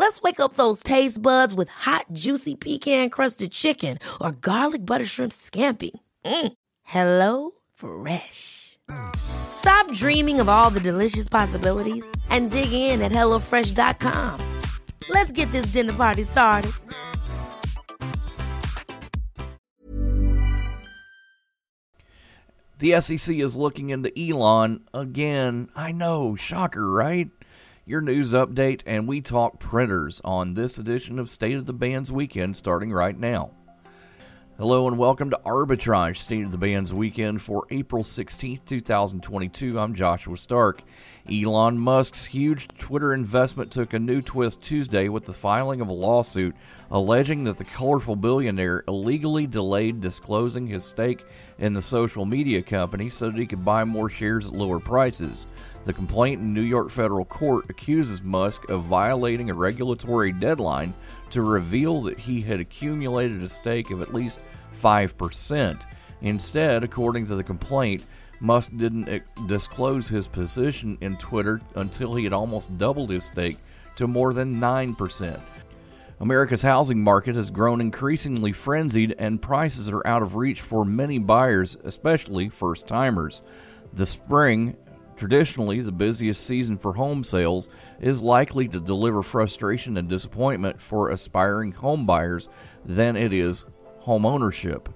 Let's wake up those taste buds with hot, juicy pecan crusted chicken or garlic butter shrimp scampi. Mm. Hello Fresh. Stop dreaming of all the delicious possibilities and dig in at HelloFresh.com. Let's get this dinner party started. The SEC is looking into Elon again. I know, shocker, right? Your news update, and we talk printers on this edition of State of the Bands Weekend starting right now. Hello and welcome to Arbitrage State of the Bands Weekend for April 16th, 2022. I'm Joshua Stark. Elon Musk's huge Twitter investment took a new twist Tuesday with the filing of a lawsuit alleging that the colorful billionaire illegally delayed disclosing his stake in the social media company so that he could buy more shares at lower prices. The complaint in New York federal court accuses Musk of violating a regulatory deadline to reveal that he had accumulated a stake of at least 5%. Instead, according to the complaint, Musk didn't eh, disclose his position in Twitter until he had almost doubled his stake to more than 9%. America's housing market has grown increasingly frenzied, and prices are out of reach for many buyers, especially first timers. The spring Traditionally, the busiest season for home sales is likely to deliver frustration and disappointment for aspiring home buyers than it is home ownership.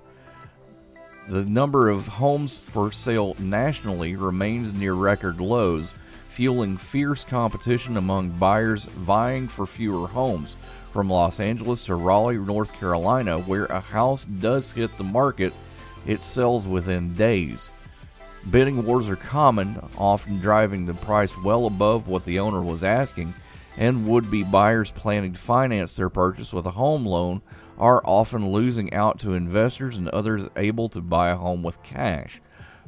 The number of homes for sale nationally remains near record lows, fueling fierce competition among buyers vying for fewer homes. From Los Angeles to Raleigh, North Carolina, where a house does hit the market, it sells within days. Bidding wars are common, often driving the price well above what the owner was asking, and would be buyers planning to finance their purchase with a home loan are often losing out to investors and others able to buy a home with cash.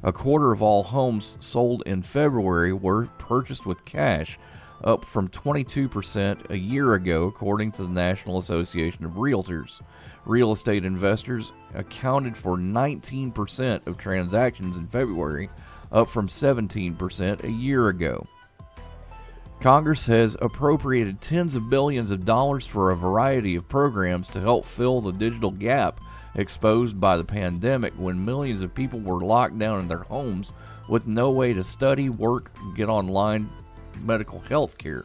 A quarter of all homes sold in February were purchased with cash, up from 22% a year ago, according to the National Association of Realtors real estate investors accounted for 19% of transactions in February, up from 17% a year ago. Congress has appropriated tens of billions of dollars for a variety of programs to help fill the digital gap exposed by the pandemic when millions of people were locked down in their homes with no way to study, work, get online medical health care.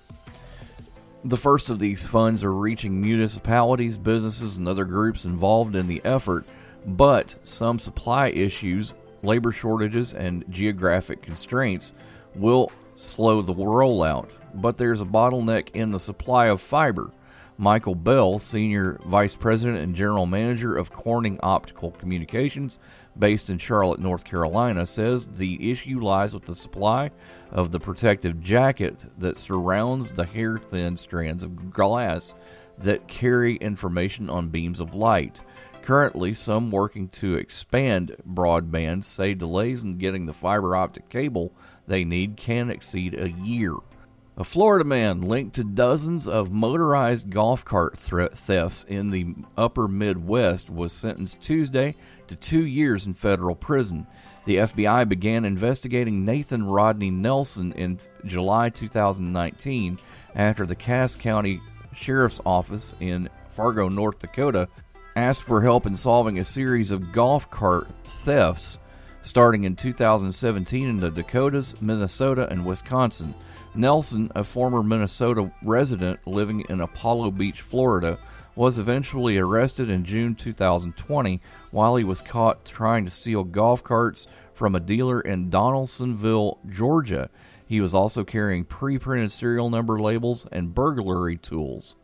The first of these funds are reaching municipalities, businesses, and other groups involved in the effort, but some supply issues, labor shortages, and geographic constraints will slow the rollout. But there's a bottleneck in the supply of fiber. Michael Bell, Senior Vice President and General Manager of Corning Optical Communications, based in Charlotte, North Carolina, says the issue lies with the supply of the protective jacket that surrounds the hair thin strands of glass that carry information on beams of light. Currently, some working to expand broadband say delays in getting the fiber optic cable they need can exceed a year. A Florida man linked to dozens of motorized golf cart thefts in the upper Midwest was sentenced Tuesday to two years in federal prison. The FBI began investigating Nathan Rodney Nelson in July 2019 after the Cass County Sheriff's Office in Fargo, North Dakota, asked for help in solving a series of golf cart thefts starting in 2017 in the Dakotas, Minnesota, and Wisconsin. Nelson, a former Minnesota resident living in Apollo Beach, Florida, was eventually arrested in June 2020 while he was caught trying to steal golf carts from a dealer in Donalsonville, Georgia. He was also carrying pre printed serial number labels and burglary tools.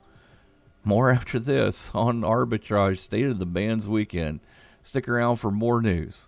More after this on Arbitrage State of the Bands Weekend. Stick around for more news.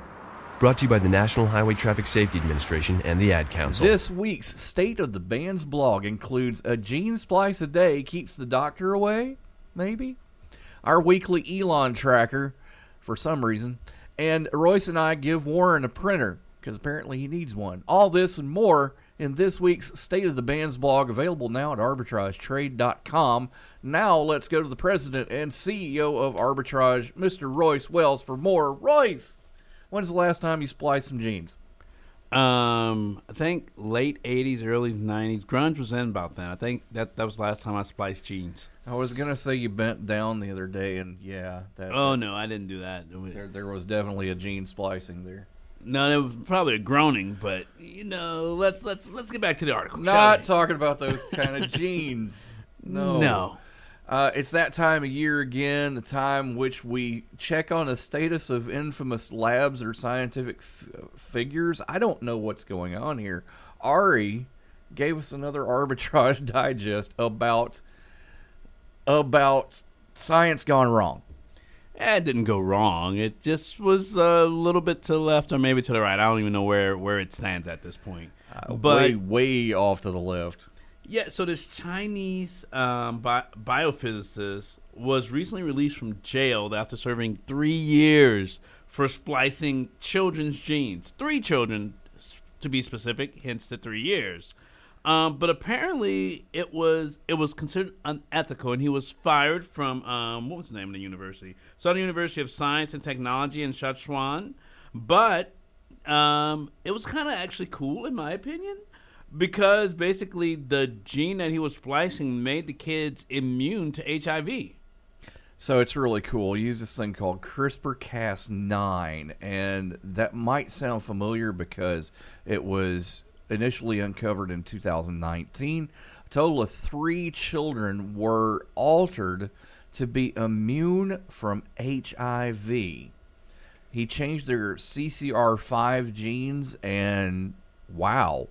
Brought to you by the National Highway Traffic Safety Administration and the Ad Council. This week's State of the Band's blog includes a gene splice a day keeps the doctor away, maybe? Our weekly Elon tracker, for some reason, and Royce and I give Warren a printer, because apparently he needs one. All this and more in this week's State of the Band's blog, available now at arbitragetrade.com. Now let's go to the president and CEO of Arbitrage, Mr. Royce Wells, for more. Royce! When's the last time you spliced some jeans? Um, I think late '80s, early '90s. Grunge was in about then. I think that that was the last time I spliced jeans. I was gonna say you bent down the other day, and yeah, that. Oh no, I didn't do that. There, there was definitely a gene splicing there. No, it was probably a groaning, but you know, let's let's let's get back to the article. Not talking about those kind of genes. No. No. Uh, it's that time of year again, the time which we check on the status of infamous labs or scientific f- figures. I don't know what's going on here. Ari gave us another arbitrage digest about about science gone wrong. Eh, It didn't go wrong. It just was a little bit to the left or maybe to the right. I don't even know where where it stands at this point. Uh, way way off to the left. Yeah, so this Chinese um, bi- biophysicist was recently released from jail after serving three years for splicing children's genes. Three children, to be specific, hence the three years. Um, but apparently, it was it was considered unethical, and he was fired from um, what was the name of the university? Southern University of Science and Technology in Sichuan. But um, it was kind of actually cool, in my opinion because basically the gene that he was splicing made the kids immune to HIV. So it's really cool. He used this thing called CRISPR Cas9, and that might sound familiar because it was initially uncovered in 2019. A total of three children were altered to be immune from HIV. He changed their CCR5 genes, and wow.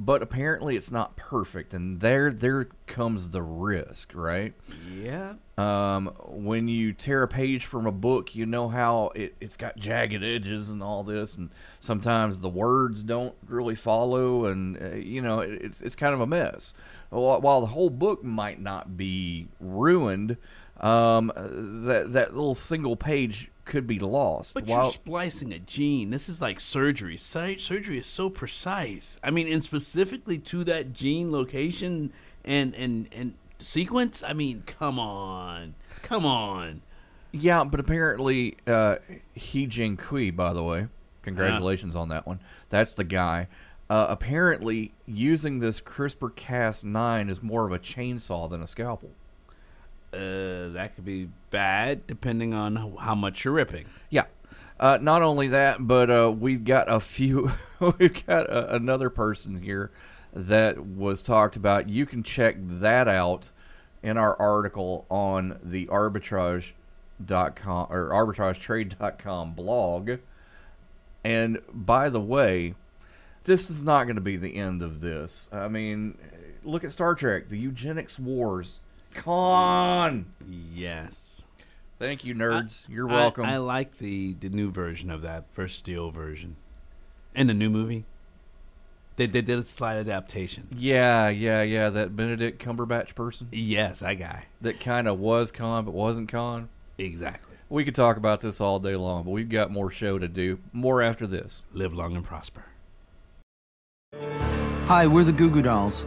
But apparently, it's not perfect, and there there comes the risk, right? Yeah. Um, when you tear a page from a book, you know how it, it's got jagged edges and all this, and sometimes the words don't really follow, and uh, you know it, it's it's kind of a mess. While, while the whole book might not be ruined, um, that that little single page could be lost. But While- you're splicing a gene. This is like surgery. Sur- surgery is so precise. I mean, and specifically to that gene location and and and sequence. I mean, come on, come on. Yeah, but apparently uh, He Jiankui, by the way, congratulations on that one. That's the guy. Uh, apparently, using this CRISPR Cas9 is more of a chainsaw than a scalpel. Uh, that could be bad depending on how- much you're ripping. Yeah. Uh, not only that, but uh, we've got a few. we've got a, another person here that was talked about. You can check that out in our article on the arbitrage.com or arbitragetrade.com blog. And by the way, this is not going to be the end of this. I mean, look at Star Trek, the eugenics wars. Come on. Yes. Thank you, nerds. You're I- welcome. I, like the the new version of that first Steel version, and the new movie. They they did a slight adaptation. Yeah, yeah, yeah. That Benedict Cumberbatch person Yes, that guy. that kind of was Khan but wasn't Khan. Exactly. We could talk about this all day long, but we've got more show to do. More after this. Live long and prosper. Hi, we're the Goo Goo Dolls.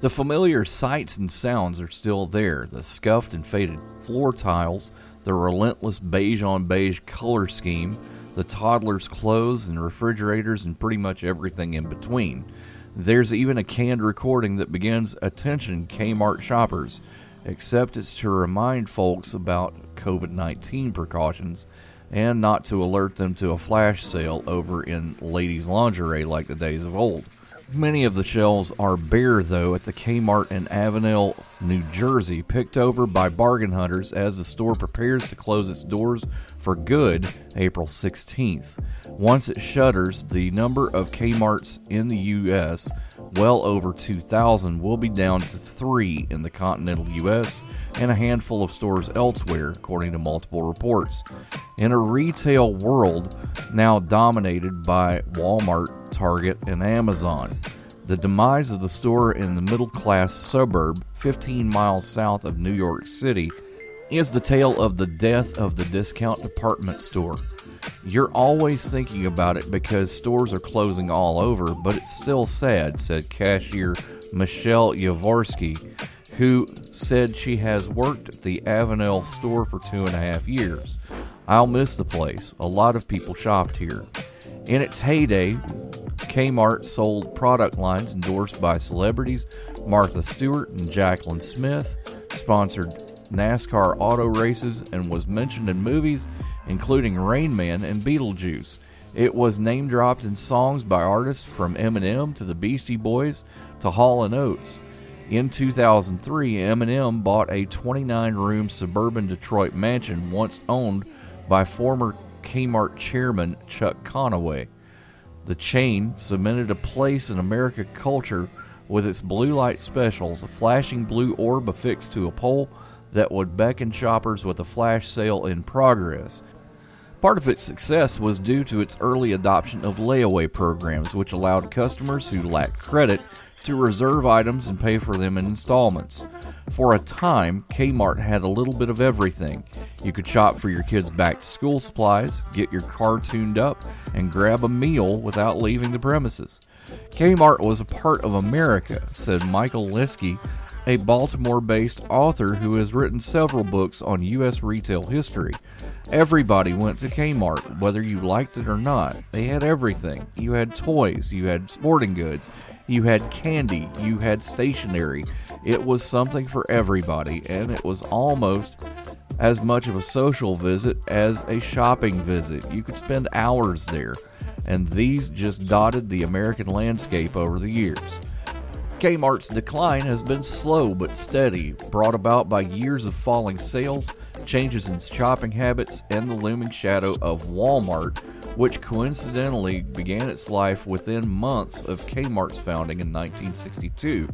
The familiar sights and sounds are still there the scuffed and faded floor tiles, the relentless beige on beige color scheme, the toddlers' clothes and refrigerators, and pretty much everything in between. There's even a canned recording that begins Attention Kmart shoppers, except it's to remind folks about COVID 19 precautions and not to alert them to a flash sale over in ladies' lingerie like the days of old. Many of the shelves are bare, though, at the Kmart in Avenel, New Jersey, picked over by bargain hunters as the store prepares to close its doors for good April 16th. Once it shutters, the number of Kmarts in the U.S., well over 2,000, will be down to three in the continental U.S. and a handful of stores elsewhere, according to multiple reports. In a retail world now dominated by Walmart, Target, and Amazon, the demise of the store in the middle class suburb 15 miles south of New York City is the tale of the death of the discount department store. You're always thinking about it because stores are closing all over, but it's still sad, said cashier Michelle Yavorsky, who said she has worked at the Avenel store for two and a half years. I'll miss the place. A lot of people shopped here. In its heyday, Kmart sold product lines endorsed by celebrities Martha Stewart and Jaclyn Smith, sponsored NASCAR auto races, and was mentioned in movies including Rain Man and Beetlejuice. It was name dropped in songs by artists from Eminem to the Beastie Boys to Hall and Oates. In 2003, Eminem bought a 29 room suburban Detroit mansion once owned by former Kmart chairman Chuck Conaway. The chain cemented a place in American culture with its blue light specials, a flashing blue orb affixed to a pole that would beckon shoppers with a flash sale in progress. Part of its success was due to its early adoption of layaway programs, which allowed customers who lacked credit to reserve items and pay for them in installments. For a time, Kmart had a little bit of everything. You could shop for your kids' back to school supplies, get your car tuned up, and grab a meal without leaving the premises. Kmart was a part of America, said Michael Lisicky, a Baltimore based author who has written several books on U.S. retail history. Everybody went to Kmart, whether you liked it or not. They had everything. You had toys, you had sporting goods, you had candy, you had stationery. It was something for everybody, and it was almost as much of a social visit as a shopping visit. You could spend hours there, and these just dotted the American landscape over the years. Kmart's decline has been slow but steady, brought about by years of falling sales, changes in shopping habits, and the looming shadow of Walmart, which coincidentally began its life within months of Kmart's founding in 1962.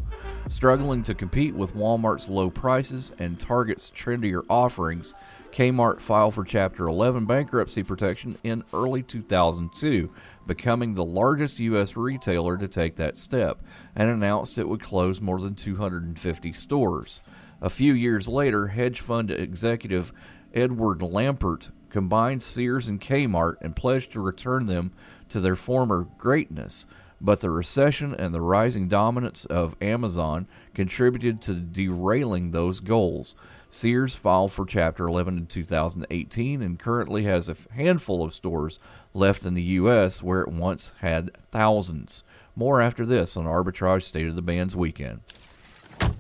Struggling to compete with Walmart's low prices and Target's trendier offerings, Kmart filed for Chapter 11 bankruptcy protection in early 2002 becoming the largest U.S. retailer to take that step, and announced it would close more than 250 stores. A few years later, hedge fund executive Edward Lampert combined Sears and Kmart and pledged to return them to their former greatness. But the recession and the rising dominance of Amazon contributed to derailing those goals. Sears filed for Chapter 11 in 2018 and currently has a handful of stores left in the U.S., where it once had thousands. More after this on Arbitrage State of the Bands Weekend.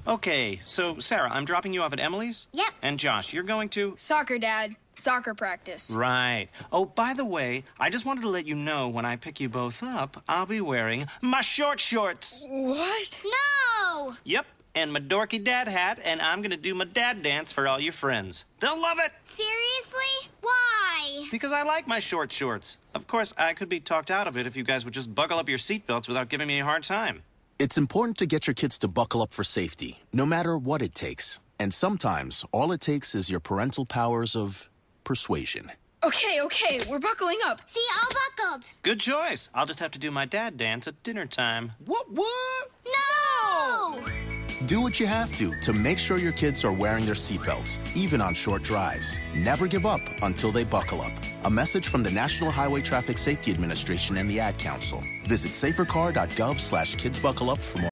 Okay, so Sarah, I'm dropping you off at Emily's? Yep. And Josh, you're going to? Soccer, Dad. Soccer practice. Right. Oh, by the way, I just wanted to let you know when I pick you both up, I'll be wearing my short shorts. What? No! Yep, and my dorky dad hat, and I'm gonna do my dad dance for all your friends. They'll love it! Seriously? Why? Because I like my short shorts. Of course, I could be talked out of it if you guys would just buckle up your seatbelts without giving me a hard time. It's important to get your kids to buckle up for safety, no matter what it takes. And sometimes, all it takes is your parental powers of persuasion. Okay, okay, we're buckling up. See, all buckled. Good choice. I'll just have to do my dad dance at dinner time. What, what? No! Do what you have to to make sure your kids are wearing their seatbelts, even on short drives. Never give up until they buckle up. A message from the National Highway Traffic Safety Administration and the Ad Council. Visit safercar.gov slash kidsbuckleup for more.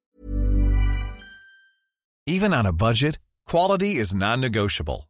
Even on a budget, quality is non-negotiable.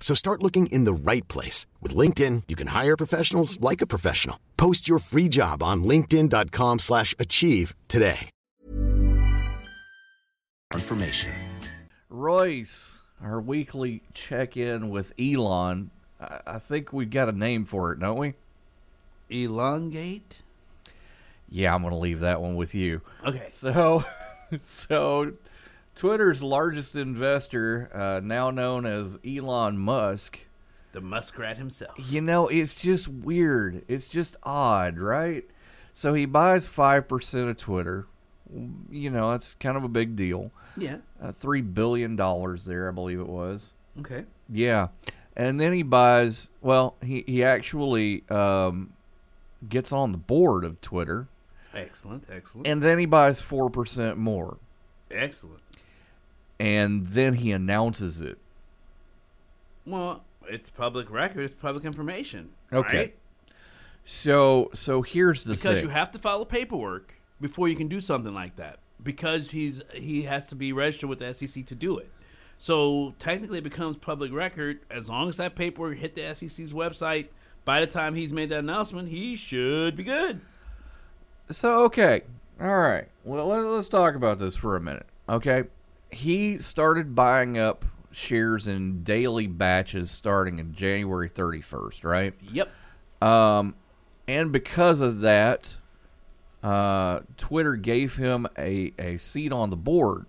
So start looking in the right place. With LinkedIn, you can hire professionals like a professional. Post your free job on linkedin.com slash achieve today. Information. Royce, our weekly check-in with Elon. I, I think we've got a name for it, don't we? Elongate? Yeah, I'm going to leave that one with you. Okay. So, so Twitter's largest investor, uh, now known as Elon Musk, The muskrat himself. you know, it's just weird. It's just odd, right? So he buys 5% of Twitter. You know, that's kind of a big deal. Yeah. Uh, $3 billion there, I believe it was. Okay. Yeah. And then he buys, well, he, he actually um, gets on the board of Twitter. Excellent, excellent. And then he buys 4% more. excellent. And then he announces it. Well, it's public record, it's public information. Okay. right? So so here's the because thing. you have to follow paperwork before you can do something like that. Because he's he has to be registered with the SEC to do it. So technically, it becomes public record as long as that paperwork hit the SEC's website. By the time he's made that announcement, he should be good. So okay, all right. Well, let, let's talk about this for a minute. Okay, he started buying up shares in daily batches starting in January 31st, right? Yep. Um, and because of that, uh, Twitter gave him a, a seat on the board.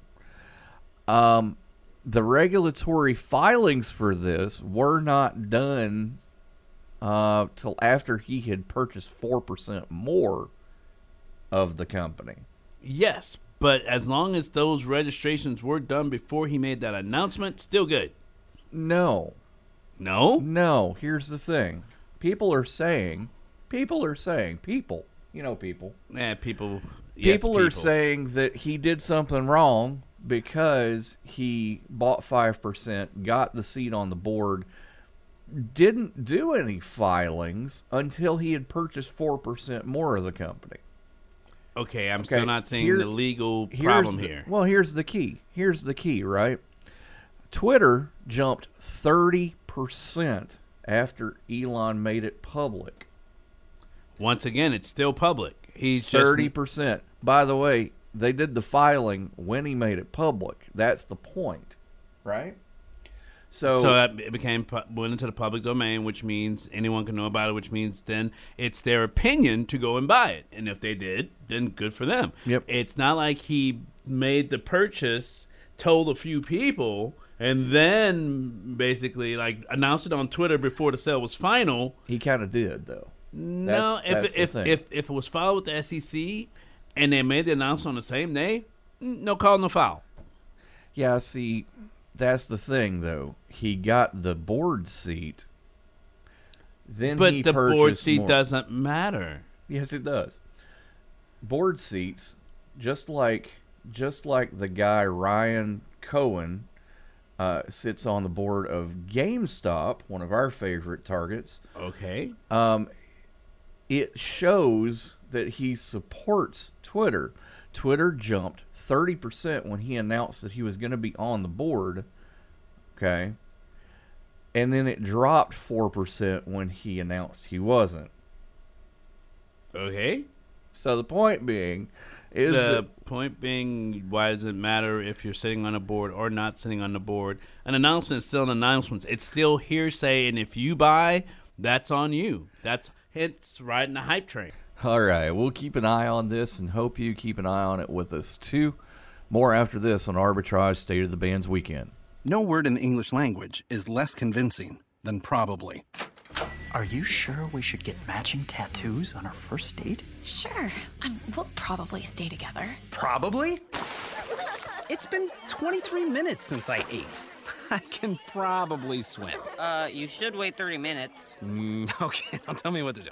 Um, the regulatory filings for this were not done uh, till after he had purchased four percent more of the company. Yes, but as long as those registrations were done before he made that announcement, still good. No, No. no. Here's the thing: people are saying, people are saying, people, you know, people. Yeah, people. yes, people are saying that he did something wrong because he bought 5%, got the seat on the board, didn't do any filings until he had purchased 4% more of the company. Okay, I'm Okay, still not seeing here- the legal problem the- here. Well, here's the key. Here's the key, right? Twitter jumped 30% after Elon made it public. Once again, it's still public. He's Thirty percent. By the way, they did the filing when he made it public. That's the point, right? So, So that it became went into the public domain, which means anyone can know about it. Which means then it's their opinion to go and buy it, and if they did, then good for them. Yep. It's not like he made the purchase, told a few people, and then basically like announced it on Twitter before the sale was final. he kind of did though. No, That's- that's if the if, if if it was filed with the SEC, and they made the announcement on the same day, no call, no foul. Yeah, see, that's the thing though. He got the board seat. Then but he the board seat more. doesn't matter. Yes, it does. Board seats, just like just like the guy Ryan Cohen uh, sits on the board of GameStop, one of our favorite targets. Okay. Um, it shows that he supports Twitter. Twitter jumped 30% when he announced that he was going to be on the board. Okay. And then it dropped 4% when he announced he wasn't. Okay. So the point being is the that point being, why does it matter if you're sitting on a board or not sitting on the board? An announcement is still an announcement. It's still hearsay, and if you buy, that's on you. That's it's riding the hype train. All right, we'll keep an eye on this and hope you keep an eye on it with us too. More after this on Arbitrage State of the Bands Weekend. No word in the English language is less convincing than probably. Are you sure we should get matching tattoos on our first date? Sure. Um, we'll probably stay together. Probably? It's been 23 minutes since I ate. I can probably swim. Uh, you should wait 30 minutes. Mm, okay, now tell me what to do.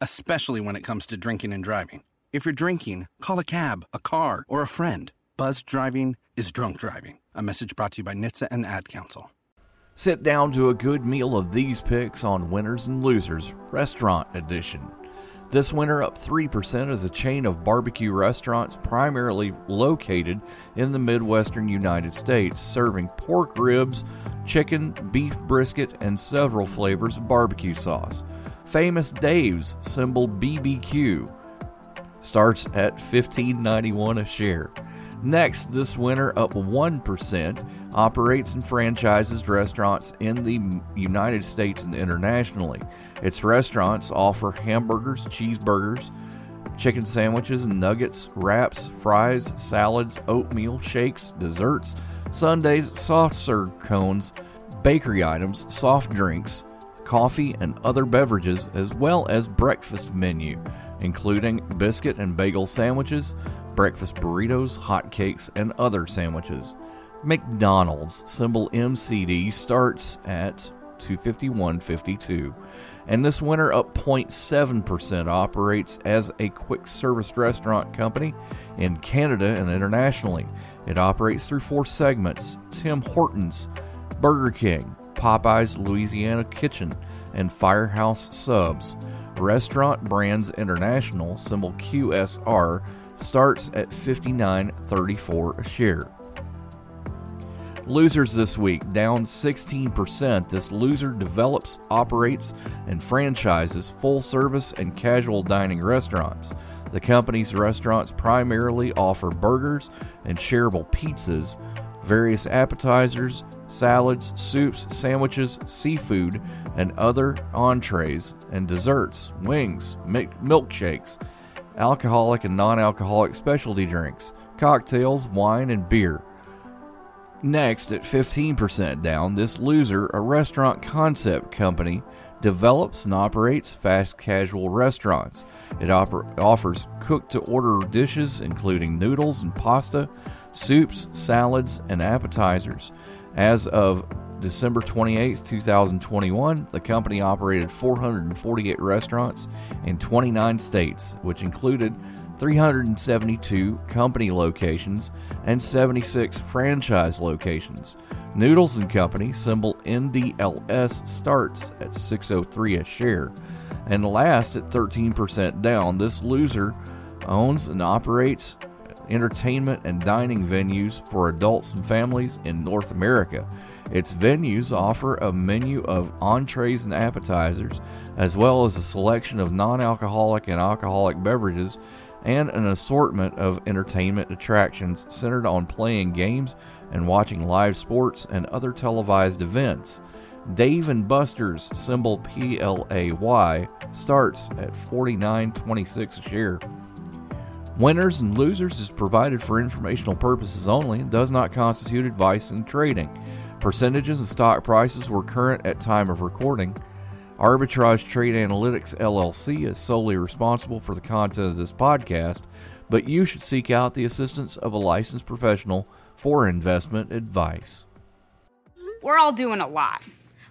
especially when it comes to drinking and driving. If you're drinking, call a cab, a car, or a friend. Buzz driving is drunk driving. A message brought to you by NHTSA and the Ad Council. Sit down to a good meal of these picks on Winners and Losers Restaurant Edition. This winter up 3% is a chain of barbecue restaurants primarily located in the Midwestern United States, serving pork ribs, chicken, beef brisket, and several flavors of barbecue sauce. Famous Dave's, symbol BBQ, starts at $15.91 a share. Next, this winter, up 1%, operates and franchises restaurants in the United States and internationally. Its restaurants offer hamburgers, cheeseburgers, chicken sandwiches and nuggets, wraps, fries, salads, oatmeal, shakes, desserts, sundaes, soft serve cones, bakery items, soft drinks, coffee, and other beverages, as well as breakfast menu, including biscuit and bagel sandwiches, breakfast burritos, hot cakes, and other sandwiches. McDonald's symbol MCD starts at 251.52 and this winter up 0.7% operates as a quick service restaurant company in Canada and internationally. It operates through four segments: Tim Hortons, Burger King, Popeyes Louisiana Kitchen, and Firehouse Subs. Restaurant Brands International, symbol QSR, starts at 59.34 a share. Losers this week down 16%. This loser develops, operates, and franchises full service and casual dining restaurants. The company's restaurants primarily offer burgers and shareable pizzas, various appetizers, salads, soups, sandwiches, seafood, and other entrees and desserts, wings, mi- milkshakes, alcoholic and non alcoholic specialty drinks, cocktails, wine, and beer. Next, at 15% down, this loser, a restaurant concept company, develops and operates fast casual restaurants. It oper- offers cook to order dishes including noodles and pasta, soups, salads, and appetizers. As of December 28, 2021, the company operated 448 restaurants in 29 states, which included 372 company locations and 76 franchise locations. Noodles and Company, symbol NDLS, starts at 603 a share. And last at 13% down, this loser owns and operates entertainment and dining venues for adults and families in North America. Its venues offer a menu of entrees and appetizers, as well as a selection of non alcoholic and alcoholic beverages and an assortment of entertainment attractions centered on playing games and watching live sports and other televised events. Dave and Buster's symbol PLAY starts at 49.26 a share. Winners and losers is provided for informational purposes only and does not constitute advice in trading. Percentages and stock prices were current at time of recording. Arbitrage Trade Analytics LLC is solely responsible for the content of this podcast, but you should seek out the assistance of a licensed professional for investment advice. We're all doing a lot.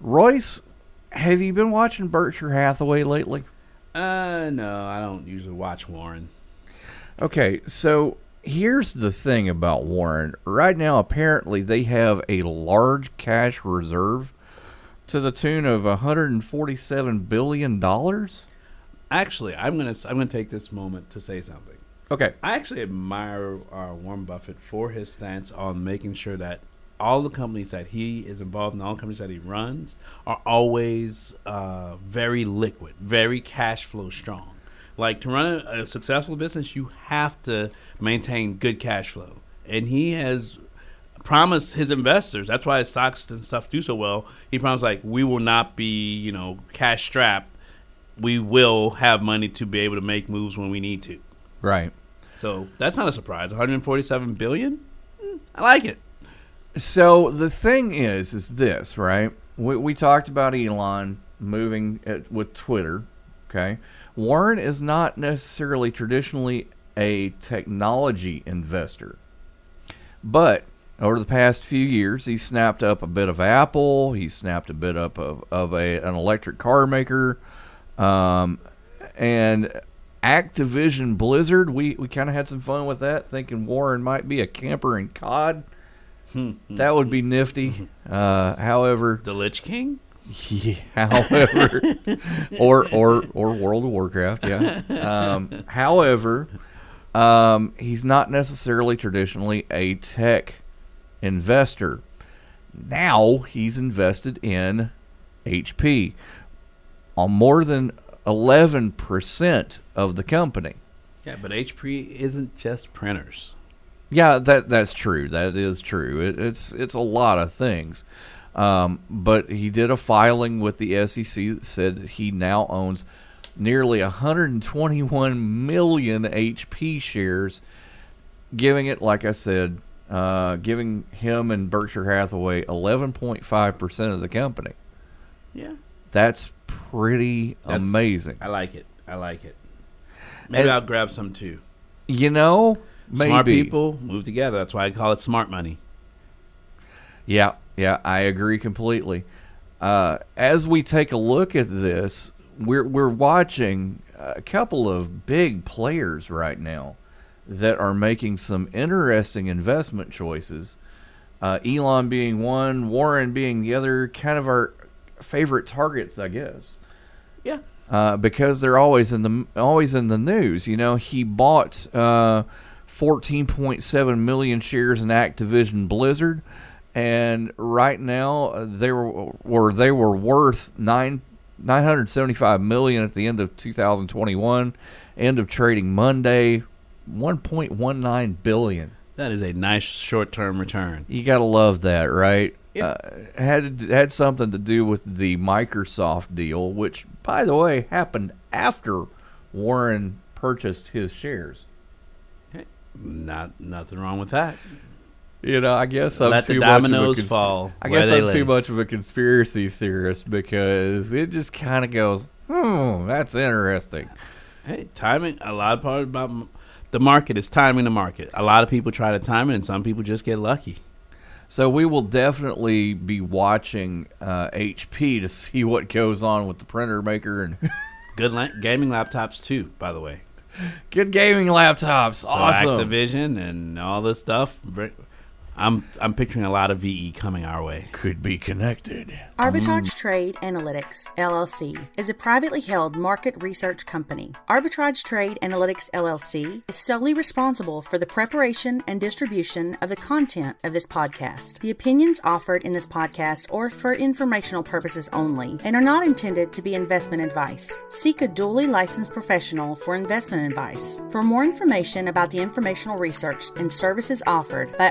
Royce, have you been watching Berkshire Hathaway lately? Uh, no, I don't usually watch Warren. Okay, so here's the thing about Warren. Right now, apparently, they have a large cash reserve to the tune of 147 billion dollars. Actually, I'm gonna I'm gonna take this moment to say something. Okay. I actually admire uh, Warren Buffett for his stance on making sure that all the companies that he is involved in, all the companies that he runs, are always uh, very liquid, very cash flow strong. Like to run a, a successful business, you have to maintain good cash flow, and he has promised his investors. That's why his stocks and stuff do so well. He promised like we will not be, you know, cash strapped. We will have money to be able to make moves when we need to. Right. So that's not a surprise. 147 billion. Mm, I like it. So the thing is, is this right? We, we talked about Elon moving at, with Twitter. Okay, Warren is not necessarily traditionally a technology investor, but over the past few years, he snapped up a bit of Apple. He snapped a bit up of, of a an electric car maker, um, and Activision Blizzard. We we kind of had some fun with that, thinking Warren might be a camper in COD. That would be nifty. Uh, however, the Lich King. Yeah, however, or or or World of Warcraft. Yeah. Um, however, um, he's not necessarily traditionally a tech investor. Now he's invested in HP on more than 11% of the company. Yeah, but HP isn't just printers. Yeah, that that's true. That is true. It, it's it's a lot of things. Um, but he did a filing with the SEC that said that he now owns nearly 121 million HP shares, giving it, like I said, uh, giving him and Berkshire Hathaway 11.5 percent of the company. Yeah, that's pretty That's- amazing. I like it. I like it. Maybe And- I'll grab some too. You know, Smart people move together. That's why I call it smart money. Yeah, yeah, I agree completely. Uh, as we take a look at this, we're we're watching a couple of big players right now that are making some interesting investment choices. Uh, Elon being one, Warren being the other, kind of our favorite targets, I guess. Yeah. uh, because they're always in the always in the news. You know, he bought uh, 14.7 million shares in Activision Blizzard, and right now uh, they were, were they were worth nine 975 million at the end of 2021. End of trading Monday, 1.19 billion. That is a nice short-term return. You gotta love that, right? Uh, had had something to do with the Microsoft deal, which, by the way, happened after Warren purchased his shares. Not nothing wrong with that. You know, I guess I'm Let the too much of a dominoes fall I where guess they I'm too much of a conspiracy theorist because it just kind of goes, hmm, that's interesting. Hey, timing. A lot of part about m- the market is timing the market. A lot of people try to time it, and some people just get lucky. So we will definitely be watching uh, HP to see what goes on with the printer maker and Good la- gaming laptops too, by the way. Good gaming laptops. So awesome. Activision and all this stuff. Br- I'm I'm picturing a lot of VE coming our way. Could be connected. Arbitrage mm. Trade Analytics, LLC, is a privately held market research company. Arbitrage Trade Analytics, LLC, is solely responsible for the preparation and distribution of the content of this podcast. The opinions offered in this podcast are for informational purposes only and are not intended to be investment advice. Seek a duly licensed professional for investment advice. For more information about the informational research and services offered by